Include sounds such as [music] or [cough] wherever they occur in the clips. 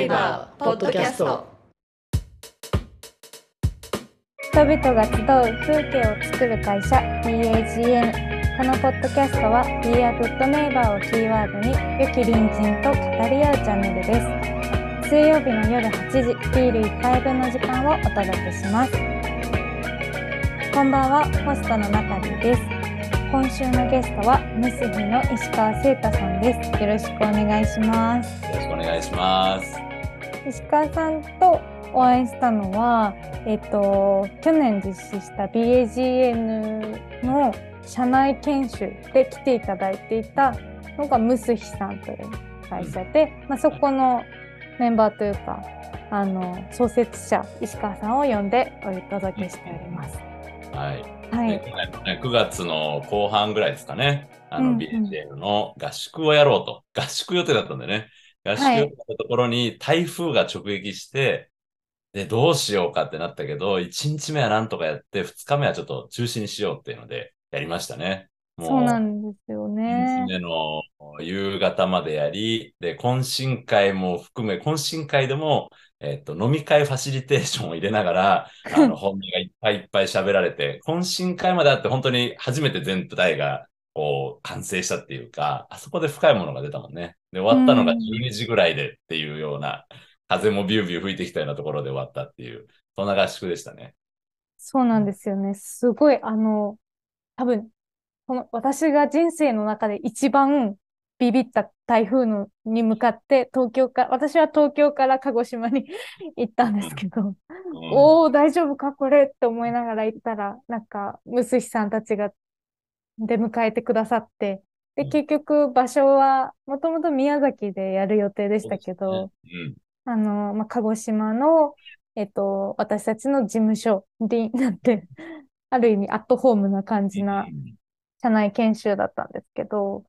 A Good Neighbor ポッドキャスト人々が集う風景を作る会社 BAGN このポッドキャストは Be a Good Neighbor をキーワードに良き隣人と語り合うチャンネルです。水曜日の夜8時ビール1杯分の時間をお届けします。こんばんはホストのナタリーです。今週のゲストはムスヒの石川聖太さんです。よろしくお願いします。よろしくお願いします。石川さんとお会いしたのは、えっと、去年実施した BAGN の社内研修で来ていただいていたのがムスヒさんという会社で、まあ、そこのメンバーというかあの創設者石川さんを呼んでお届けしております。はい。はい、でね9月の後半ぐらいですかね。あの、うんうん BNJ の合宿をやろうと。合宿予定だったんでね。合宿予定だったところに台風が直撃して、で、どうしようかってなったけど、1日目はなんとかやって、2日目はちょっと中止にしようっていうので、やりましたね。もそうなんですよね。日目の夕方までやり、で、懇親会も含め、懇親会でも、えっと、飲み会ファシリテーションを入れながら、[laughs] あの、本音がいっぱいいっぱい喋られて、懇親会まであって本当に初めて全部台が、こう、完成したっていうか、あそこで深いものが出たもんね。で、終わったのがうん12時ぐらいでっていうような、風もビュービュー吹いてきたようなところで終わったっていう、そんな合宿でしたね。そうなんですよね。すごい、あの、多分、この私が人生の中で一番ビビった台風のに向かって東京から、私は東京から鹿児島に [laughs] 行ったんですけど、うんおー、大丈夫かこれって思いながら行ったら、なんか、ムスヒさんたちが出迎えてくださって、で、うん。結局場所は、もともと宮崎でやる予定でしたけど、うん。あの、まあ、鹿児島の、えっと、私たちの事務所になって、ある意味アットホームな感じなうん。社内研修だったんですけど、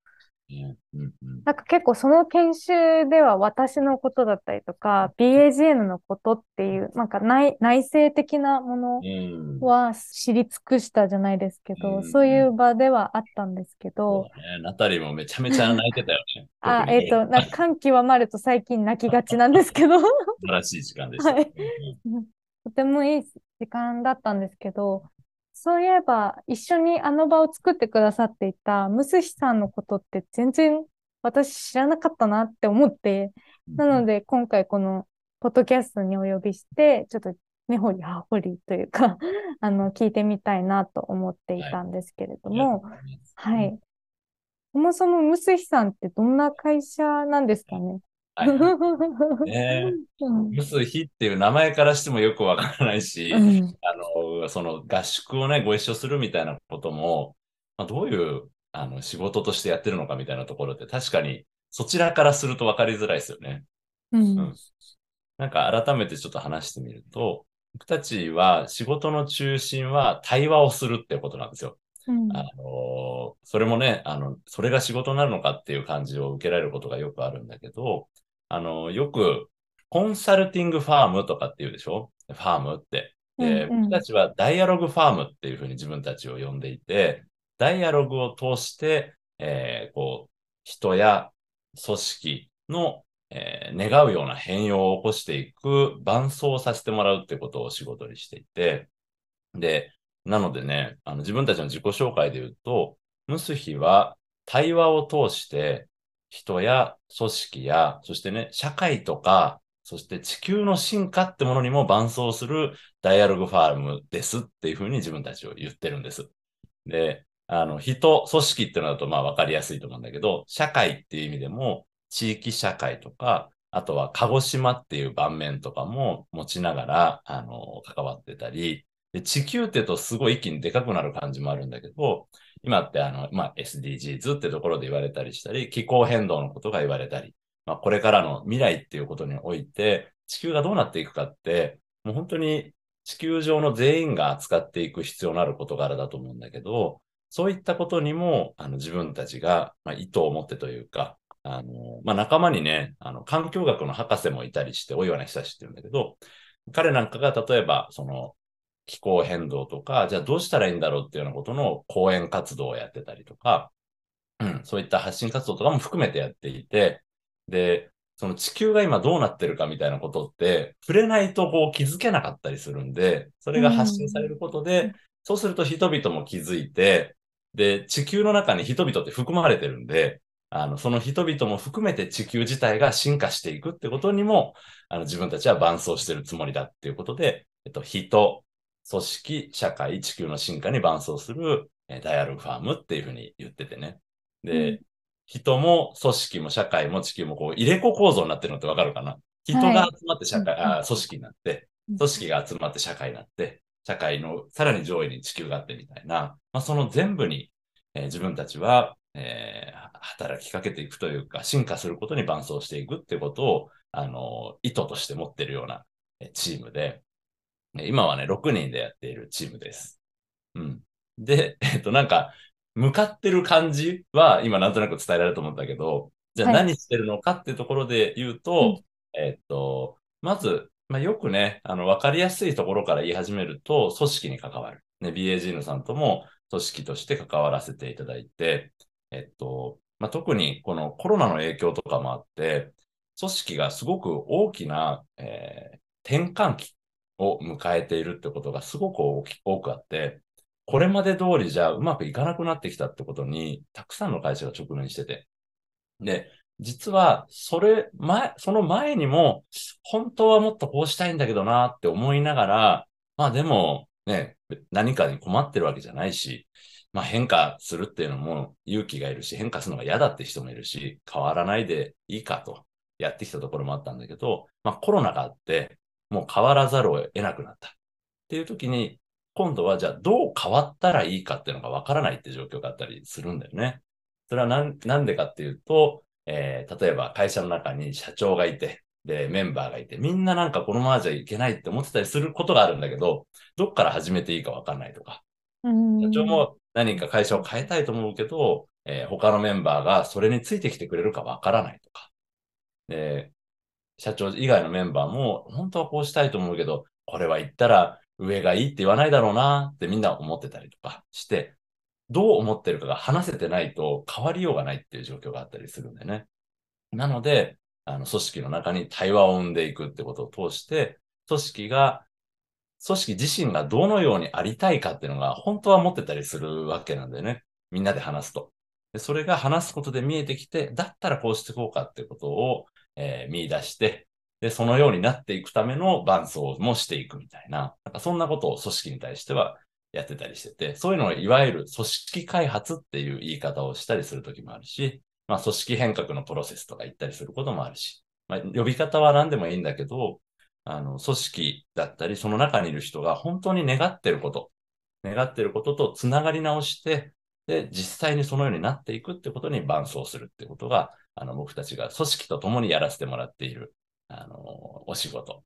うんうんなんか結構その研修では私のことだったりとか、BAGN のことっていう、なんか内、内政的なものうん。は知り尽くしたじゃないですけど、うんそういう場ではあったんですけそど、ね。ナタリーもめちゃめちゃ泣いてたよね。[laughs] あ、えっと、なんか感極まると最近泣きがちなんですけど、[laughs] 素晴らしい時間でした。はいうん [laughs] とてもいい時間だったんですけど、そういえば一緒にあの場を作ってくださっていたムスヒさんのことって全然私知らなかったなって思って、なので今回このポッドキャストにお呼びして、ちょっと根掘り葉掘りというか、[laughs] あの、聞いてみたいなと思っていたんですけれども、は。い。そもそもムスヒさんってどんな会社なんですかね？はいはい。ね。うん。ムスヒっていう名前からしてもよくわからないし、うん。あの、その合宿をね、ご一緒するみたいなことも、まあ、どういうあの仕事としてやってるのかみたいなところって確かにそちらからすると分かりづらいですよね。うん。うん。なんか改めてちょっと話してみると、僕たちは仕事の中心は対話をするってことなんですよ。うん。あの、それもね、あの、それが仕事になるのかっていう感じを受けられることがよくあるんだけど、あの、よく、コンサルティングファームとかって言うでしょ？ファームって。で、うんうん。僕たちはダイアログファームっていうふうに自分たちを呼んでいて、ダイアログを通して、えーこう、人や組織の、えー願うような変容を起こしていく伴走をさせてもらうってことを仕事にしていて、で、なのでね、あの自分たちの自己紹介で言うと、ムスヒは対話を通して人や組織や、そしてね、社会とか、そして地球の進化ってものにも伴走するダイアログファームですっていうふうに自分たちを言ってるんです。で、あの、人、組織っていうのだとまあ分かりやすいと思うんだけど、社会っていう意味でも、地域社会とか、あとは鹿児島っていう盤面とかも持ちながら、あの、関わってたり、で地球ってとすごい一気にでかくなる感じもあるんだけど、今ってあの、まあ、SDGs ってところで言われたりしたり、気候変動のことが言われたり、まあ、これからの未来っていうことにおいて、地球がどうなっていくかって、もう本当に地球上の全員が扱っていく必要のある事柄だと思うんだけど、そういったことにも、あの、自分たちが、まあ、意図を持ってというか、あの、まあ、仲間にね、あの、環境学の博士もいたりして、お岩根久志って言うんだけど、彼なんかが例えば、その、気候変動とか、じゃあどうしたらいいんだろうっていうようなことの講演活動をやってたりとか、うん、そういった発信活動とかも含めてやっていて、で、その地球が今どうなってるかみたいなことって、触れないとこう気づけなかったりするんで、それが発信されることで、うん。そうすると人々も気づいて、で、地球の中に人々って含まれてるんで、あの、その人々も含めて地球自体が進化していくってことにも、あの、自分たちは伴走してるつもりだっていうことで、えっと、人、組織、社会、地球の進化に伴走する、えーダイアログファームっていうふうに言っててね。で、うん。人も組織も社会も地球もこう入れ子構造になってるのってわかるかな？人はい。が集まって社会、うんあ組織になって、うん。組織が集まって社会になって、社会のさらに上位に地球があってみたいな、まあ、その全部に、えー自分たちは、えー働きかけていくというか、進化することに伴走していくっていうことを、あの、意図として持ってるようなえーチームで、えー今はね、6人でやっているチームです。うん。で、えっと、なんか、向かってる感じは今なんとなく伝えられると思うんだけど、じゃあはい何してるのかっていうところで言うと、えっと、まず、まあ、よくね、あの、わかりやすいところから言い始めると、組織に関わる。ね、BAG のさんとも組織として関わらせていただいて、えっと、まあ、特にこのコロナの影響とかもあって、組織がすごく大きな、えー転換期を迎えているってことがすごく多くあって、これまで通りじゃうまくいかなくなってきたってことに、たくさんの会社が直面してて。で、実は、それ、前、その前にも、本当はもっとこうしたいんだけどなって思いながら、まあでも、ね、何かに困ってるわけじゃないし、まあ変化するっていうのも勇気がいるし、変化するのが嫌だって人もいるし、変わらないでいいかとやってきたところもあったんだけど、まあコロナがあって、もう変わらざるを得なくなった。っていう時に、今度はじゃあどう変わったらいいかっていうのがわからないって状況があったりするんだよね。それはなんでかっていうと、えー例えば会社の中に社長がいて、で、メンバーがいて、みんななんかこのままじゃいけないって思ってたりすることがあるんだけど、どっから始めていいかわかんないとか、うん社長も何か会社を変えたいと思うけど、えー他のメンバーがそれについてきてくれるかわからないとか。で、社長以外のメンバーも、本当はこうしたいと思うけど、これは言ったら上がいいって言わないだろうなってみんな思ってたりとかして、どう思ってるかが話せてないと変わりようがないっていう状況があったりするんだよね。なので、あの、組織の中に対話を生んでいくってことを通して、組織が、組織自身がどのようにありたいかっていうのが本当は持ってたりするわけなんだよね。みんなで話すと。でそれが話すことで見えてきて、だったらこうしていこうかっていうことを、えー見出して、で、そのようになっていくための伴走もしていくみたいな、なんかそんなことを組織に対してはやってたりしてて、そういうのをいわゆる組織開発っていう言い方をしたりするときもあるし、まあ組織変革のプロセスとか言ったりすることもあるし、まあ呼び方は何でもいいんだけど、あの、組織だったり、その中にいる人が本当に願ってること、願ってることとつながり直して、で、実際にそのようになっていくってことに伴走するってことが、あの、僕たちが組織と共にやらせてもらっている、あの、お仕事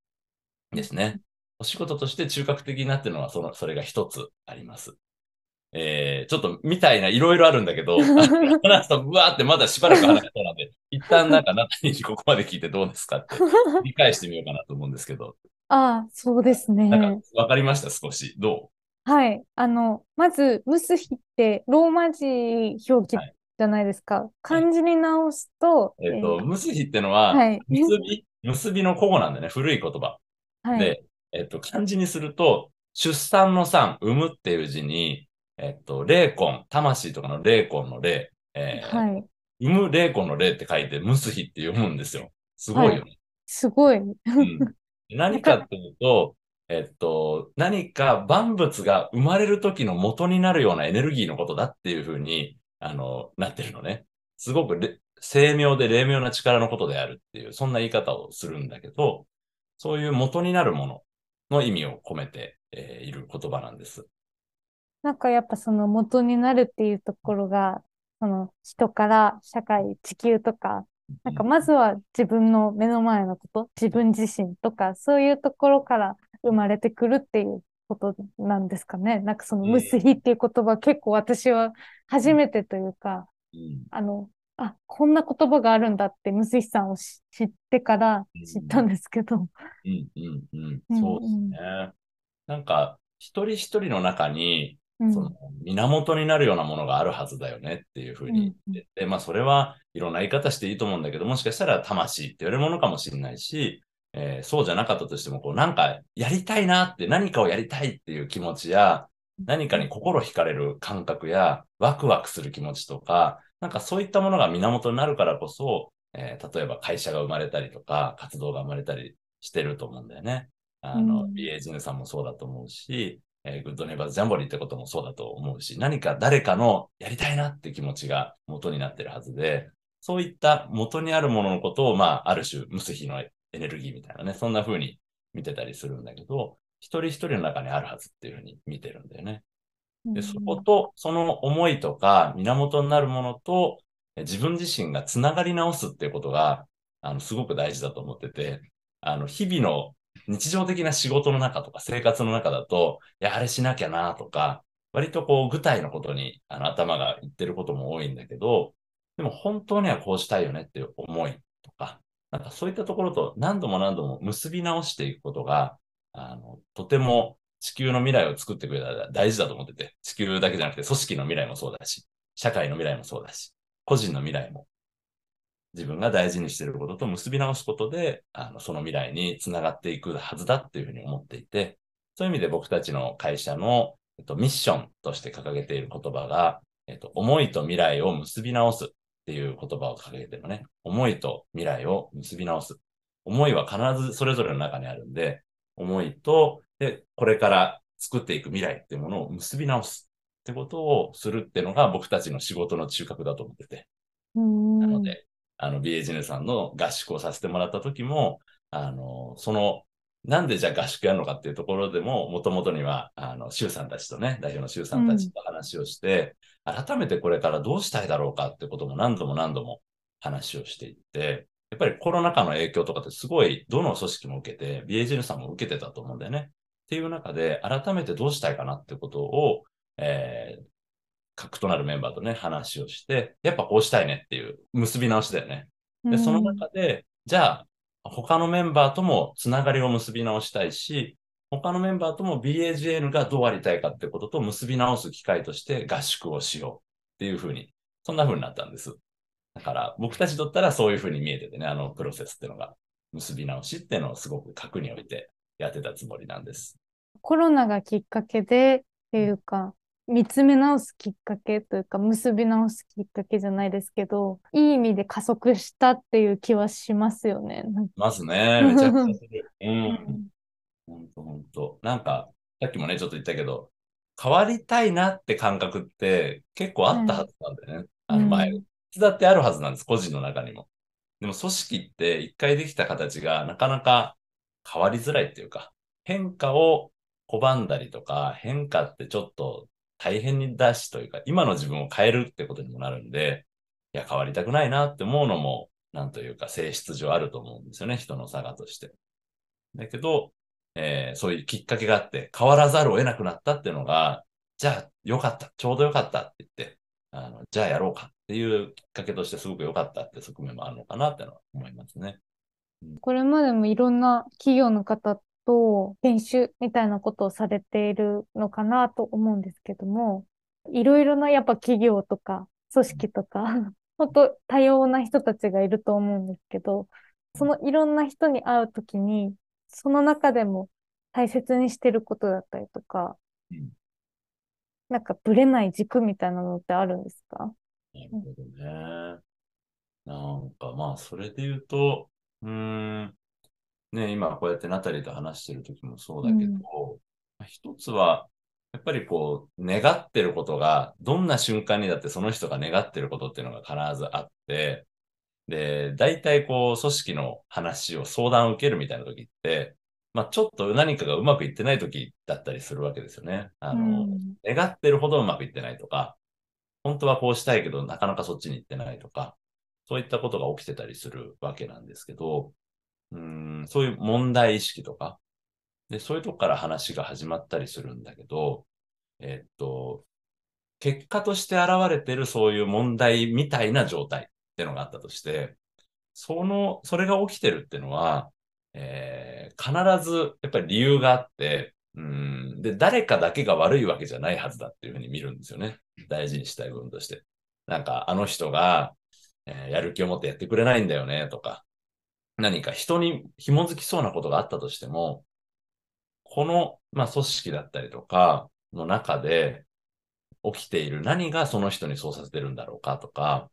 ですね。お仕事として中核的になっているのは、その、それが一つあります。えー、ちょっとみたいないろいろあるんだけど、[laughs] 話すとブワーってまだしばらく話しそうなんで、一旦なんかなたにここまで聞いてどうですかって [laughs] 理解してみようかなと思うんですけど、ああ、そうですね。なんかわかりました？少し。どはい。あの、まず、ムスヒってローマ字表記はいじゃないですか。漢字に直すと、うえっ、と、えームスヒってのは、はい。結び、結びの古語なんだよね。古い言葉。はい。で、えっと、漢字にすると、出産の産、産むっていう字に、えっと、霊魂、魂とかの霊魂の霊、えーはい。産む霊魂の霊って書いて、ムスヒって読むんですよ。すごいよね。すごい。うん、何かっていうと、えっと、何か万物が生まれる時の元になるようなエネルギーのことだっていうふうに、あの、なってるのね。すごく精妙で霊妙な力のことであるっていう、そんな言い方をするんだけど、そういう元になるものの意味を込めて、えーいる言葉なんです。なんかやっぱその元になるっていうところが、その人から社会、地球とか、なんかまずは自分の目の前のこと、自分自身とか、そういうところから生まれてくるっていうことなんですかね。なんかそのうんムスヒっていう言葉結構私は初めてというか、うんあの、あ、こんな言葉があるんだってムスヒさんをし知ってから知ったんですけど。うんうんうんうんそうですね。なんか、一人一人の中に、うんその源になるようなものがあるはずだよねっていうふうに言ってて、まあそれはいろんな言い方していいと思うんだけど、もしかしたら魂って言われるものかもしれないし、えーそうじゃなかったとしても、こうなんかやりたいなって何かをやりたいっていう気持ちや、何かに心惹かれる感覚や、ワクワクする気持ちとか、なんかそういったものが源になるからこそ、えー例えば会社が生まれたりとか、活動が生まれたりしてると思うんだよね。あの、うん BA ジヌさんもそうだと思うし、えーグッドネイバーズジャンボリーってこともそうだと思うし、何か誰かのやりたいなって気持ちが元になってるはずで、そういった元にあるもののことを、まあ、ある種、無数比のエネルギーみたいなね、そんな風に見てたりするんだけど、一人一人の中にあるはずっていう風に見てるんだよね。で、そこと、その思いとか、源になるものと、え自分自身がつながり直すっていうことが、あの、すごく大事だと思ってて、あの、日々の日常的な仕事の中とか生活の中だと、いや、あれしなきゃなとか、割とこう、具体のことに、あの、頭がいってることも多いんだけど、でも本当にはこうしたいよねっていう思いなんかそういったところと何度も何度も結び直していくことが、あの、とても地球の未来を作ってくれたら大事だと思ってて、地球だけじゃなくて組織の未来もそうだし、社会の未来もそうだし、個人の未来も、自分が大事にしていることと結び直すことで、あの、その未来につながっていくはずだっていうふうに思っていて、そういう意味で僕たちの会社の、えっと、ミッションとして掲げている言葉が、えっと、思いと未来を結び直すっていう言葉を掲げてるのね。思いと未来を結び直す。思いは必ずそれぞれの中にあるんで、思いと、で、これから作っていく未来っていうものを結び直すってことをするっていうのが僕たちの仕事の中核だと思ってて。うんなので、あの、ネさんの合宿をさせてもらった時も、あの、その、なんでじゃあ合宿やるのかっていうところでも、もともとには、あの、周さんたちとね、代表の周さんたちと話をして、改めてこれからどうしたいだろうかってことも何度も何度も話をしていって、やっぱりコロナ禍の影響とかってすごい、どの組織も受けて、BA ジネさんも受けてたと思うんだよね。っていう中で、改めてどうしたいかなってことを、えー、核となるメンバーとね、話をして、やっぱこうしたいねっていう結び直しだよね。で、その中で、じゃあ、他のメンバーともつながりを結び直したいし、他のメンバーとも BAGN がどうありたいかってことと結び直す機会として合宿をしようっていうふうに、そんなふうになったんです。だから僕たちとったらそういうふうに見えててね、あのプロセスっていうのが結び直しっていうのをすごく核に置いてやってたつもりなんです。コロナがきっかけでっていうか、見つめ直すきっかけというか、結び直すきっかけじゃないですけど、いい意味で加速したっていう気はしますよね。まずね、めちゃくちゃする。う。うんんほんとほんと。なんか、さっきもね、ちょっと言ったけど、変わりたいなって感覚って結構あったはずなんだよね。あの前、うんいつだってあるはずなんです、個人の中にも。でも組織って一回できた形がなかなか変わりづらいっていうか、変化を拒んだりとか、変化ってちょっと大変にだしというか、今の自分を変えるってことにもなるんで、いや、変わりたくないなって思うのも、なんというか性質上あると思うんですよね、人の差がとして。だけど、えーそういうきっかけがあって、変わらざるを得なくなったっていうのが、じゃあ、よかった、ちょうどよかったって言って、あの、じゃあやろうかっていうきっかけとしてすごく良かったって側面もあるのかなってのは思いますね。これまでもいろんな企業の方と研修みたいなことをされているのかなと思うんですけども、いろいろなやっぱ企業とか組織とか、[laughs] 本当多様な人たちがいると思うんですけど、そのいろんな人に会うときに、その中でも大切にしてることだったりとか、うん。なんかぶれない軸みたいなのってあるんですか？なるほどね。なんかまあ、それで言うと、うーん、ね、今こうやってナタリーと話してる時もそうだけど、うん。まあ一つは、やっぱりこう、願ってることが、どんな瞬間にだってその人が願ってることっていうのが必ずあって、で、大体こう、組織の話を相談を受けるみたいな時って、まあちょっと何かがうまくいってない時だったりするわけですよね。あの、うん願ってるほどうまくいってないとか、本当はこうしたいけど、なかなかそっちに行ってないとか、そういったことが起きてたりするわけなんですけど、うーん、そういう問題意識とか、で、そういうとこから話が始まったりするんだけど、えっと、結果として現れてるそういう問題みたいな状態っていうのがあったとして、その、それが起きてるっていうのは、えー必ずやっぱり理由があって、うん。で、誰かだけが悪いわけじゃないはずだっていうふうに見るんですよね。大事にしたい部分として。なんか、あの人が、えーやる気を持ってやってくれないんだよね、とか。何か人に紐づきそうなことがあったとしても、この、まあ、組織だったりとかの中で起きている何がその人にそうさせてるんだろうかとか、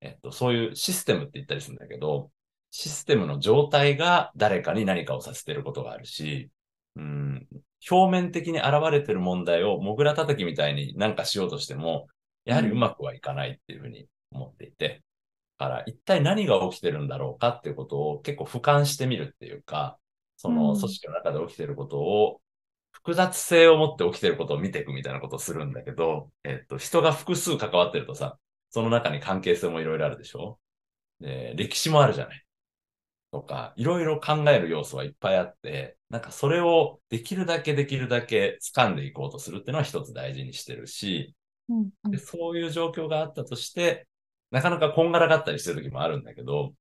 えっと、そういうシステムって言ったりするんだけど、システムの状態が誰かに何かをさせてることがあるし、うん、表面的に現れてる問題をモグラ叩きみたいになんかしようとしても、やはりうまくはいかないっていうふうに思っていて、だから一体何が起きてるんだろうかっていうことを結構俯瞰してみるっていうか、その組織の中で起きてることを、複雑性を持って起きてることを見ていくみたいなことをするんだけど、えっと、人が複数関わってるとさ、その中に関係性もいろいろあるでしょ？で、歴史もあるじゃない。とか、いろいろ考える要素はいっぱいあって、なんかそれをできるだけできるだけ掴んでいこうとするっていうのは一つ大事にしてるし、うんうんでそういう状況があったとして、なかなかこんがらがったりしてる時もあるんだけど、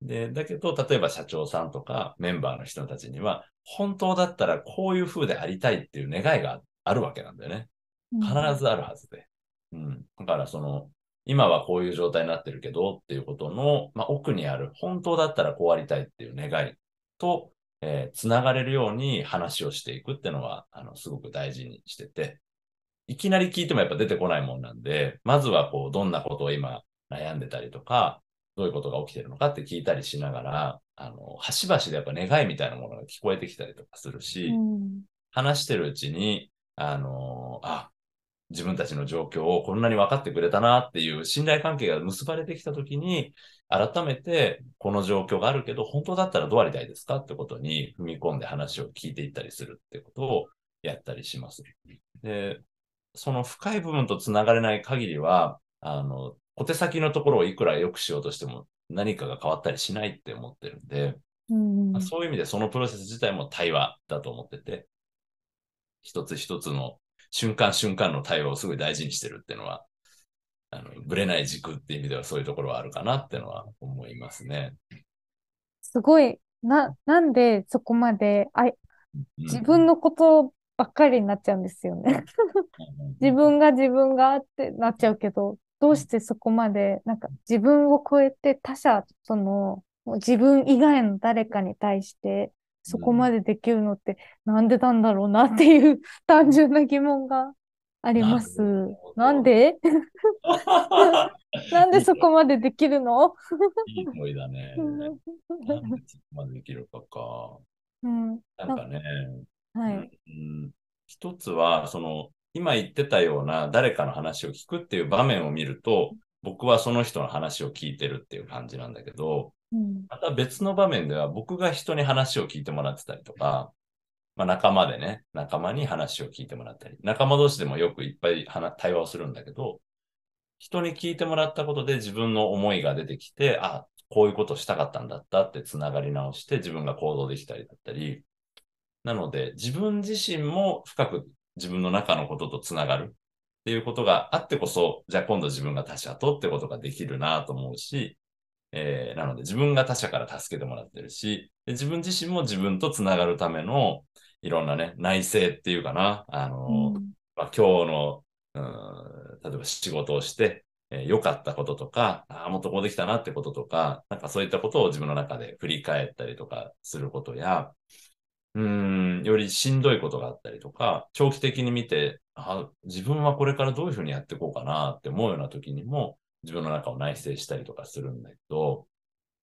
で、だけど、例えば社長さんとかメンバーの人たちには、本当だったらこういう風でありたいっていう願いがあるわけなんだよね。必ずあるはずで。うん。だからその、今はこういう状態になってるけどっていうことの、まあ、奥にある、本当だったらこうありたいっていう願いと、えーつながれるように話をしていくっていうのは、あの、すごく大事にしてて、いきなり聞いてもやっぱ出てこないもんなんで、まずはこう、どんなことを今悩んでたりとか、どういうことが起きてるのかって聞いたりしながら、あの、端々でやっぱ願いみたいなものが聞こえてきたりとかするし、うん。話してるうちに、あのあ、自分たちの状況をこんなに分かってくれたなっていう信頼関係が結ばれてきたときに、改めてこの状況があるけど、本当だったらどうありたいですかってことに踏み込んで話を聞いていったりするってことをやったりします。で、その深い部分と繋がれない限りは、あの、小手先のところをいくら良くしようとしても何かが変わったりしないって思ってるんで、うんまあそういう意味でそのプロセス自体も対話だと思ってて、一つ一つの瞬間瞬間の対話をすごい大事にしてるっていうのは、あの、ぶれない軸っていう意味ではそういうところはあるかなっていうのは思いますね。すごい、な、なんでそこまで、あ自分のことばっかりになっちゃうんですよね。自分が自分がってなっちゃうけど、どうしてそこまで、なんか自分を超えて他者との、もう自分以外の誰かに対して、そこまでできるのってなんでなんだろうなっていう単純な疑問があります。なんで？なんで [laughs] そこまでできるの？いい声だね。うんなんでそこまでできるかか。うん、なんかね、はい。うん。一つは、その、今言ってたような誰かの話を聞くっていう場面を見ると、僕はその人の話を聞いてるっていう感じなんだけど、うん、また別の場面では僕が人に話を聞いてもらってたりとか、まあ仲間でね、仲間に話を聞いてもらったり、仲間同士でもよくいっぱい対話をするんだけど、人に聞いてもらったことで自分の思いが出てきて、あ、こういうことしたかったんだったってつながり直して自分が行動できたりだったり、なので自分自身も深く自分の中のこととつながる。っていうことがあってこそ、じゃあ今度自分が他者とってことができるなと思うし、えーなので自分が他者から助けてもらってるし、で自分自身も自分とつながるためのいろんなね、内政っていうかな、あの、うん。まあ、今日の、うん、例えば仕事をして、えー良かったこととか、ああ、もっとこうできたなってこととか、なんかそういったことを自分の中で振り返ったりとかすることや、うーん、よりしんどいことがあったりとか、長期的に見て、あ自分はこれからどういうふうにやっていこうかなって思うような時にも、自分の中を内省したりとかするんだけど、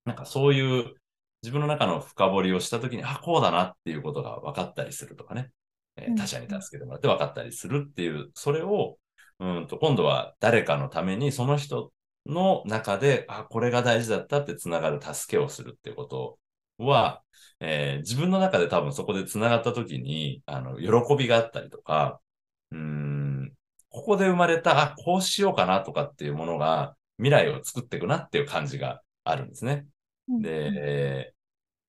なんかそういう自分の中の深掘りをした時に、あ、こうだなっていうことが分かったりするとかね、えーうん。他者に助けてもらって分かったりするっていう、それを、うんと、今度は誰かのためにその人の中で、あ、これが大事だったってつながる助けをするっていうことは、えー自分の中で多分そこでつながった時に、あの、喜びがあったりとか、ここで生まれた、あ、こうしようかなとかっていうものが未来を作っていくなっていう感じがあるんですね。うんで、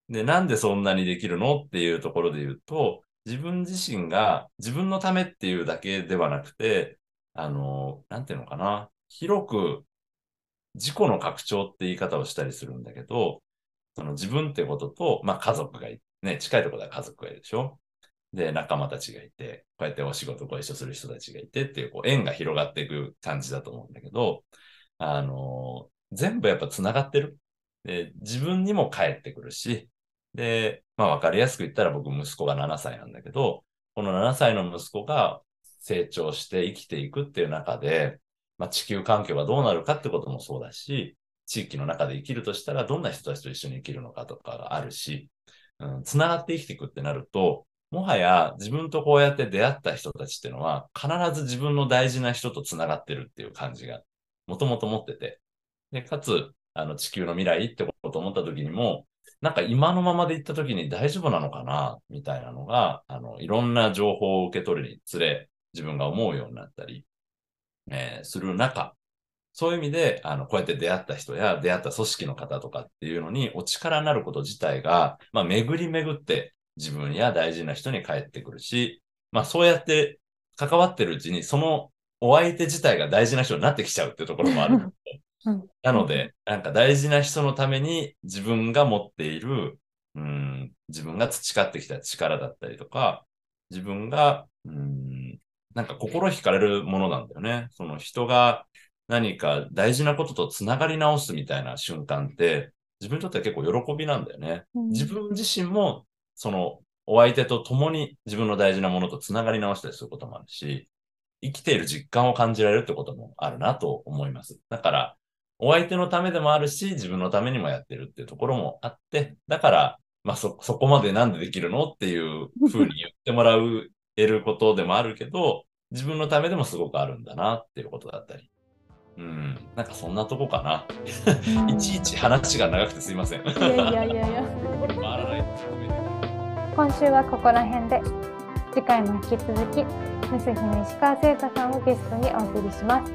で、なんでそんなにできるのっていうところで言うと、自分自身が自分のためっていうだけではなくて、あの、なんていうのかな、広く自己の拡張って言い方をしたりするんだけど、その自分ってことと、まあ家族がいね、近いところでは家族がいるでしょで、仲間たちがいて、こうやってお仕事ご一緒する人たちがいてっていう、こう、縁が広がっていく感じだと思うんだけど、あのー、全部やっぱ繋がってる。で、自分にも返ってくるし、で、まあわかりやすく言ったら僕息子が7歳なんだけど、この7歳の息子が成長して生きていくっていう中で、まあ地球環境がどうなるかってこともそうだし、地域の中で生きるとしたらどんな人たちと一緒に生きるのかとかがあるし、うん、繋がって生きていくってなると、もはや自分とこうやって出会った人たちっていうのは必ず自分の大事な人と繋がってるっていう感じがもともと持ってて、で、かつ、あの地球の未来ってことを思った時にも、なんか今のままで行った時に大丈夫なのかなみたいなのが、あの、いろんな情報を受け取るにつれ、自分が思うようになったり、えー、する中、そういう意味で、あの、こうやって出会った人や出会った組織の方とかっていうのにお力になること自体が、まあ、巡り巡って自分や大事な人に帰ってくるし、まあ、そうやって関わってるうちに、そのお相手自体が大事な人になってきちゃうっていうところもある。[laughs] なので、なんか大事な人のために自分が持っている、うん、自分が培ってきた力だったりとか、自分が、うん、なんか心惹かれるものなんだよね。その人が何か大事なことと繋がり直すみたいな瞬間って、自分にとっては結構喜びなんだよね。うん、自分自身も、その、お相手と共に自分の大事なものと繋がり直したりすることもあるし、生きている実感を感じられるってこともあるなと思います。だから、お相手のためでもあるし、自分のためにもやってるっていうところもあって、だから、まあそ、そこまでなんでできるのっていうふうに言ってもらう、得ることでもあるけど、自分のためでもすごくあるんだなっていうことだったり。うん、なんかそんなとこかな。[laughs] いちいち話が長くてすいません。いやいやいやいや。[laughs] 今週はここら辺で、次回も引き続き、ムス姫石川聖太さんをゲストにお送りします。